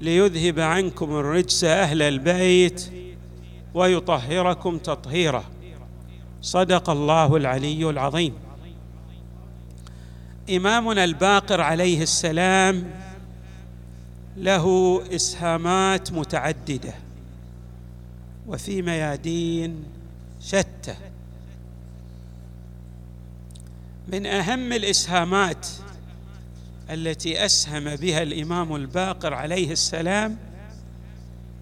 ليذهب عنكم الرجس أهل البيت ويطهركم تطهيرا. صدق الله العلي العظيم. إمامنا الباقر عليه السلام له إسهامات متعددة وفي ميادين شتى. من أهم الإسهامات التي أسهم بها الإمام الباقر عليه السلام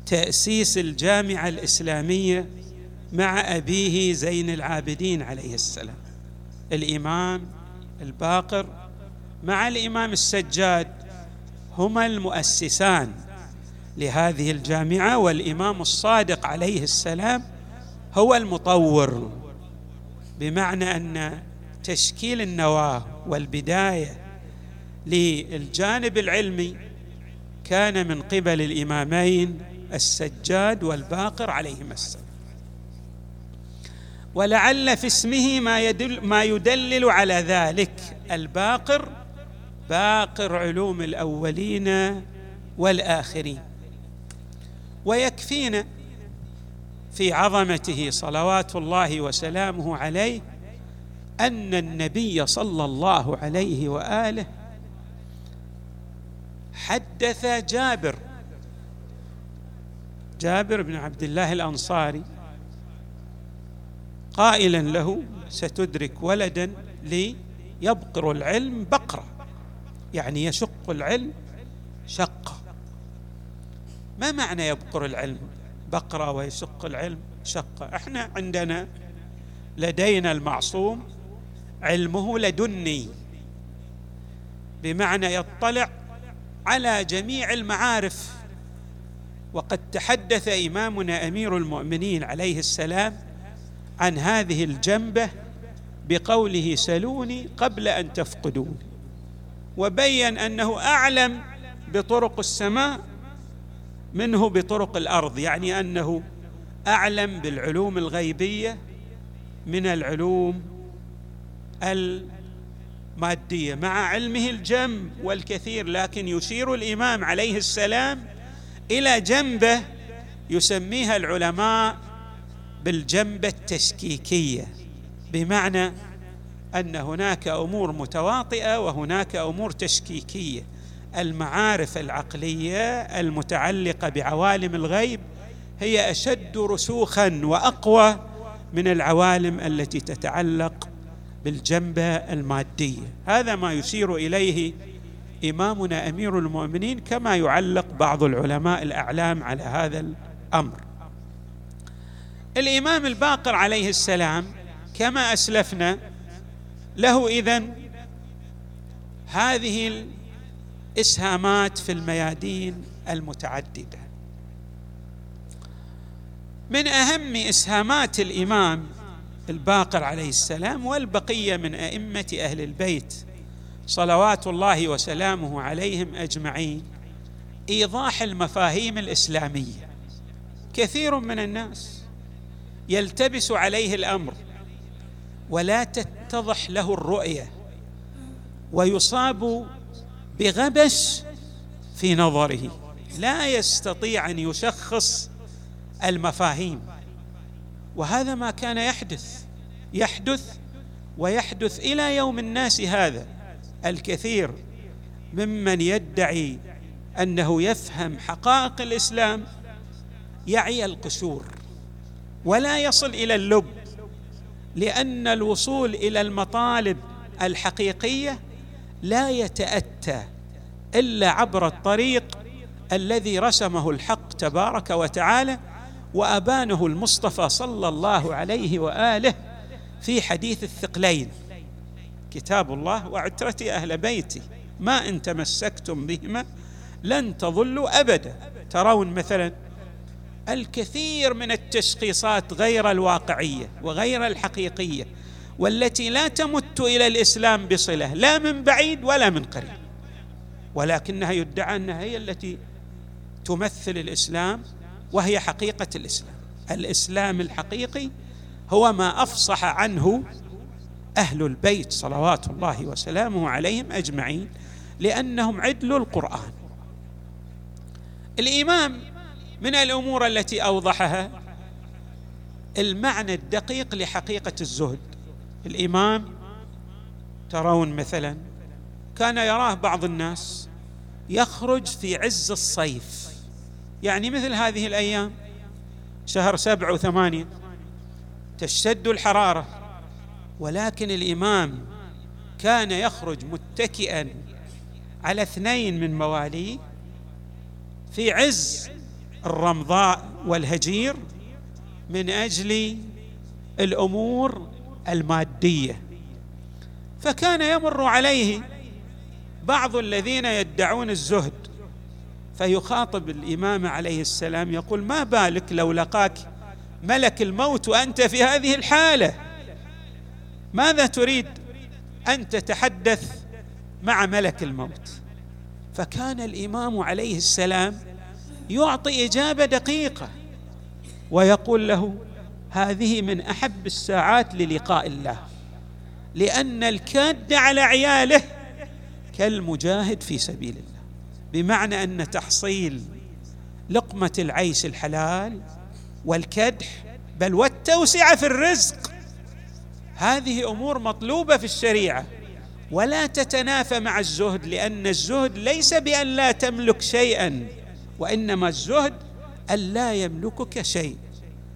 تأسيس الجامعة الإسلامية مع أبيه زين العابدين عليه السلام. الإمام الباقر مع الإمام السجاد هما المؤسسان لهذه الجامعة والإمام الصادق عليه السلام هو المطور. بمعنى أن تشكيل النواة والبداية للجانب العلمي كان من قبل الإمامين السجاد والباقر عليهما السلام. ولعل في اسمه ما يدل ما يدلل على ذلك الباقر باقر علوم الأولين والآخرين. ويكفينا في عظمته صلوات الله وسلامه عليه أن النبي صلى الله عليه وآله حدث جابر. جابر بن عبد الله الأنصاري قائلا له ستدرك ولدا ليبقر العلم بقرة. يعني يشق العلم شقه ما معنى يبقر العلم؟ بقرة ويشق العلم شقه إحنا عندنا لدينا المعصوم علمه لدني. بمعنى يطلع على جميع المعارف. وقد تحدث إمامنا أمير المؤمنين عليه السلام عن هذه الجنبة بقوله سلوني قبل أن تفقدوني. وبين أنه أعلم بطرق السماء منه بطرق الأرض يعني أنه أعلم بالعلوم الغيبية من العلوم مادية مع علمه الجم والكثير لكن يشير الإمام عليه السلام إلى جنبه يسميها العلماء بالجنبه التشكيكية. بمعنى أن هناك أمور متواطئة وهناك أمور تشكيكية. المعارف العقلية المتعلقة بعوالم الغيب هي أشد رسوخا وأقوى من العوالم التي تتعلق بالجنبة المادية. هذا ما يشير إليه إمامنا أمير المؤمنين كما يعلق بعض العلماء الأعلام على هذا الأمر. الإمام الباقر عليه السلام كما أسلفنا له إذن هذه الإسهامات في الميادين المتعددة. من أهم إسهامات الإمام الباقر عليه السلام والبقية من أئمة أهل البيت صلوات الله وسلامه عليهم أجمعين. إيضاح المفاهيم الإسلامية. كثير من الناس يلتبس عليه الأمر ولا تتضح له الرؤية ويصاب بغبش في نظره. لا يستطيع أن يشخص المفاهيم. وهذا ما كان يحدث يحدث ويحدث إلى يوم الناس هذا الكثير ممن يدعي أنه يفهم حقائق الإسلام يعي القشور ولا يصل إلى اللب لأن الوصول إلى المطالب الحقيقية لا يتأتى إلا عبر الطريق الذي رسمه الحق تبارك وتعالى وأبانه المصطفى صلى الله عليه وآله في حديث الثقلين. كتاب الله وعترتي أهل بيتي ما إن تمسكتم بهما لن تضلوا أبدا. ترون مثلا الكثير من التشخيصات غير الواقعية وغير الحقيقية والتي لا تمت إلى الإسلام بصلة لا من بعيد ولا من قريب. ولكنها يدعى أنها هي التي تمثل الإسلام وهي حقيقة الإسلام. الإسلام الحقيقي هو ما أفصح عنه أهل البيت صلوات الله وسلامه عليهم أجمعين لأنهم عدلوا القرآن. الإمام من الأمور التي أوضحها المعنى الدقيق لحقيقة الزهد. الإمام ترون مثلا كان يراه بعض الناس يخرج في عز الصيف. يعني مثل هذه الأيام شهر سبع وثمانية تشتد الحرارة ولكن الإمام كان يخرج متكئا على اثنين من مواليه في عز الرمضاء والهجير من أجل الأمور المادية. فكان يمر عليه بعض الذين يدعون الزهد فيخاطب الإمام عليه السلام يقول ما بالك لو لقاك ملك الموت وأنت في هذه الحالة؟ ماذا تريد أن تتحدث مع ملك الموت؟ فكان الإمام عليه السلام يعطي إجابة دقيقة ويقول له هذه من أحب الساعات للقاء الله لأن الكاد على عياله كالمجاهد في سبيل الله. بمعنى أن تحصيل لقمة العيش الحلال والكدح بل والتوسعة في الرزق. هذه أمور مطلوبة في الشريعة. ولا تتنافى مع الزهد لأن الزهد ليس بأن لا تملك شيئا وإنما الزهد أن لا يملكك شيء.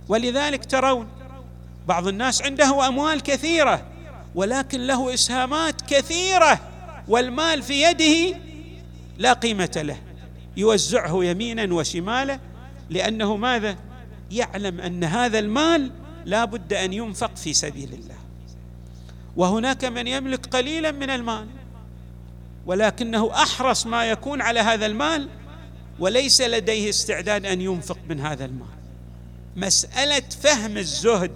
ولذلك ترون بعض الناس عنده أموال كثيرة ولكن له إسهامات كثيرة والمال في يده لا قيمة له. يوزعه يمينا وشمالا لأنه ماذا؟ يعلم أن هذا المال لا بد أن ينفق في سبيل الله. وهناك من يملك قليلا من المال ولكنه أحرص ما يكون على هذا المال وليس لديه استعداد أن ينفق من هذا المال. مسألة فهم الزهد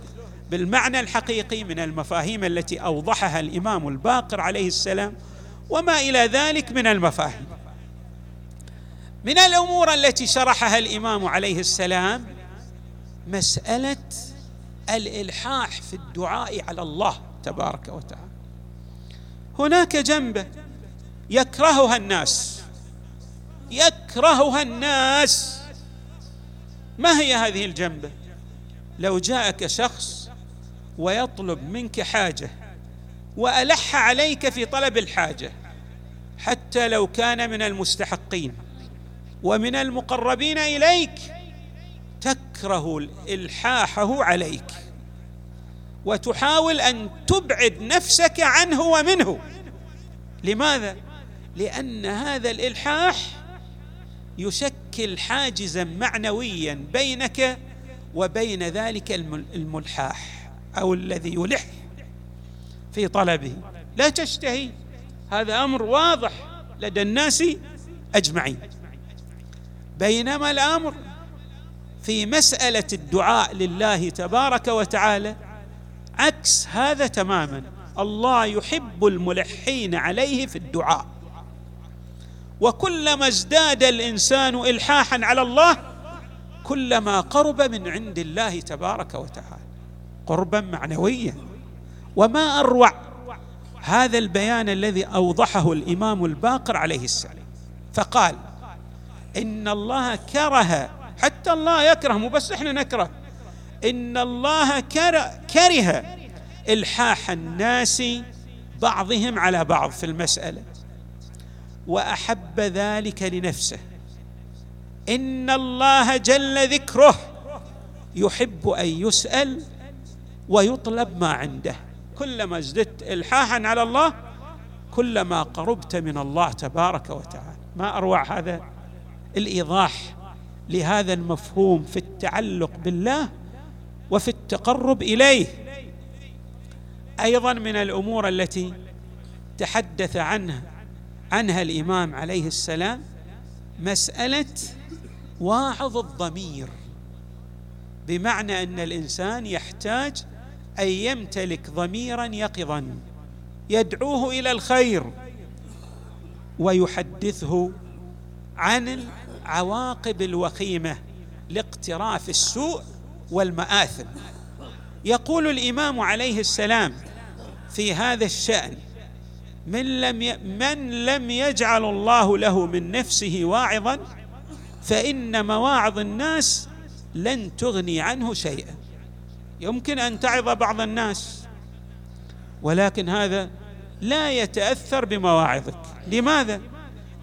بالمعنى الحقيقي من المفاهيم التي أوضحها الإمام الباقر عليه السلام وما إلى ذلك من المفاهيم. من الأمور التي شرحها الإمام عليه السلام مسألة الإلحاح في الدعاء على الله تبارك وتعالى. هناك جنبه يكرهها الناس يكرهها الناس. ما هي هذه الجنبه لو جاءك شخص ويطلب منك حاجة وألح عليك في طلب الحاجة حتى لو كان من المستحقين. ومن المقربين إليك تكره إلحاحه عليك. وتحاول أن تبعد نفسك عنه ومنه. لماذا؟ لأن هذا الإلحاح يشكل حاجزا معنويا بينك وبين ذلك الملحاح أو الذي يلح في طلبه. لا تشتهي هذا أمر واضح لدى الناس أجمعين. بينما الأمر في مسألة الدعاء لله تبارك وتعالى عكس هذا تماما. الله يحب الملحين عليه في الدعاء. وكلما ازداد الإنسان الحاحا على الله كلما قرب من عند الله تبارك وتعالى. قربا معنويا. وما أروع هذا البيان الذي أوضحه الإمام الباقر عليه السلام. فقال إن الله كره. حتى الله يكره مو بس إحنا نكره. إن الله كره إلحاح الناس بعضهم على بعض في المسألة. وأحب ذلك لنفسه. إن الله جل ذكره يحب أن يسأل ويطلب ما عنده. كلما ازددت الحاحا على الله كلما قربت من الله تبارك وتعالى. ما أروع هذا؟ الإيضاح لهذا المفهوم في التعلق بالله وفي التقرب إليه. أيضا من الأمور التي تحدث عنها عنها الإمام عليه السلام مسألة واعظ الضمير بمعنى أن الإنسان يحتاج أن يمتلك ضميرا يقظا يدعوه إلى الخير ويحدثه عن العواقب الوخيمة لاقتراف السوء والمآثم. يقول الإمام عليه السلام في هذا الشأن من لم ي... من لم يجعل الله له من نفسه واعظا فإن مواعظ الناس لن تغني عنه شيئا. يمكن أن تعظ بعض الناس ولكن هذا لا يتأثر بمواعظك. لماذا؟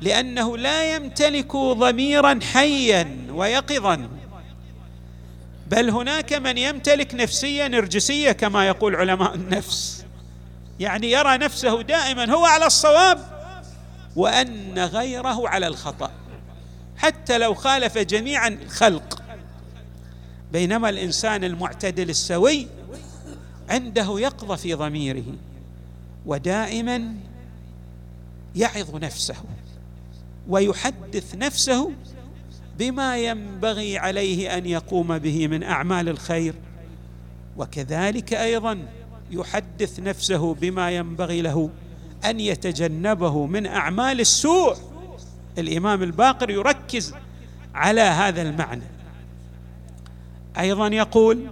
لأنه لا يمتلك ضميرا حيا ويقظا. بل هناك من يمتلك نفسيه نرجسيه كما يقول علماء النفس. يعني يرى نفسه دائما هو على الصواب وأن غيره على الخطأ. حتى لو خالف جميع الخلق. بينما الإنسان المعتدل السوي عنده يقظه في ضميره ودائما يعظ نفسه. ويحدث نفسه بما ينبغي عليه أن يقوم به من أعمال الخير. وكذلك أيضا يحدث نفسه بما ينبغي له أن يتجنبه من أعمال السوء. الإمام الباقر يركز على هذا المعنى. أيضا يقول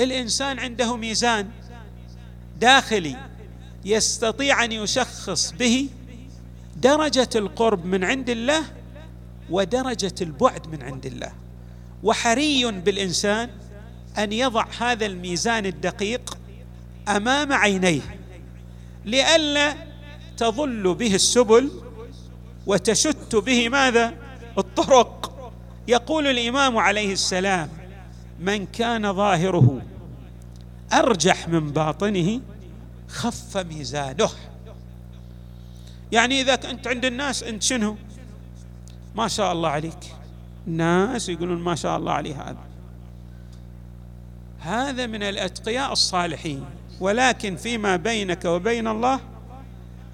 الإنسان عنده ميزان داخلي يستطيع أن يشخص به درجة القرب من عند الله ودرجة البعد من عند الله. وحري بالإنسان أن يضع هذا الميزان الدقيق أمام عينيه لئلا تضل به السبل وتشت به ماذا؟ الطرق. يقول الإمام عليه السلام من كان ظاهره أرجح من باطنه خف ميزانه. يعني إذا كنت عند الناس أنت شنو؟ ما شاء الله عليك. الناس يقولون ما شاء الله عليه هذا. هذا من الأتقياء الصالحين. ولكن فيما بينك وبين الله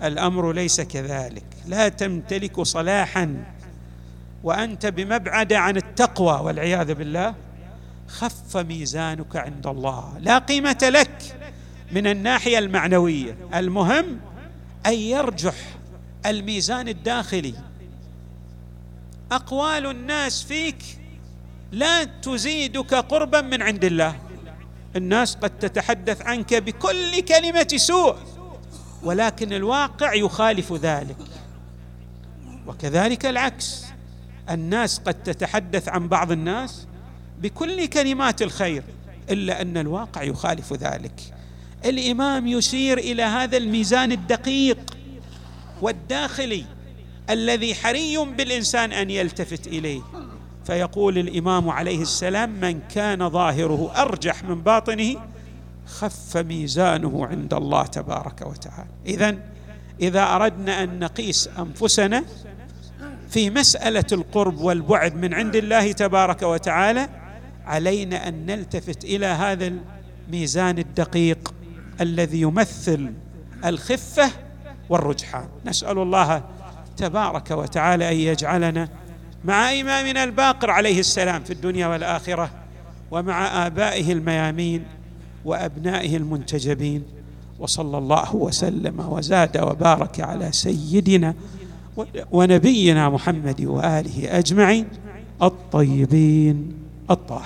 الأمر ليس كذلك. لا تمتلك صلاحا. وأنت بمبعد عن التقوى والعياذ بالله خف ميزانك عند الله. لا قيمة لك من الناحية المعنوية. المهم أن يرجح الميزان الداخلي. أقوال الناس فيك لا تزيدك قربا من عند الله. الناس قد تتحدث عنك بكل كلمة سوء ولكن الواقع يخالف ذلك. وكذلك العكس الناس قد تتحدث عن بعض الناس بكل كلمات الخير إلا أن الواقع يخالف ذلك. الإمام يشير إلى هذا الميزان الدقيق. والداخلي الذي حري بالإنسان أن يلتفت إليه. فيقول الإمام عليه السلام من كان ظاهره أرجح من باطنه خف ميزانه عند الله تبارك وتعالى. اذا إذا أردنا أن نقيس أنفسنا في مسألة القرب والبعد من عند الله تبارك وتعالى علينا أن نلتفت إلى هذا الميزان الدقيق الذي يمثل الخفة والرجحان نسأل الله تبارك وتعالى أن يجعلنا مع إمامنا الباقر عليه السلام في الدنيا والآخرة ومع آبائه الميامين وأبنائه المنتجبين. وصلى الله وسلم وزاد وبارك على سيدنا ونبينا محمد وآله أجمعين الطيبين الطاهرين.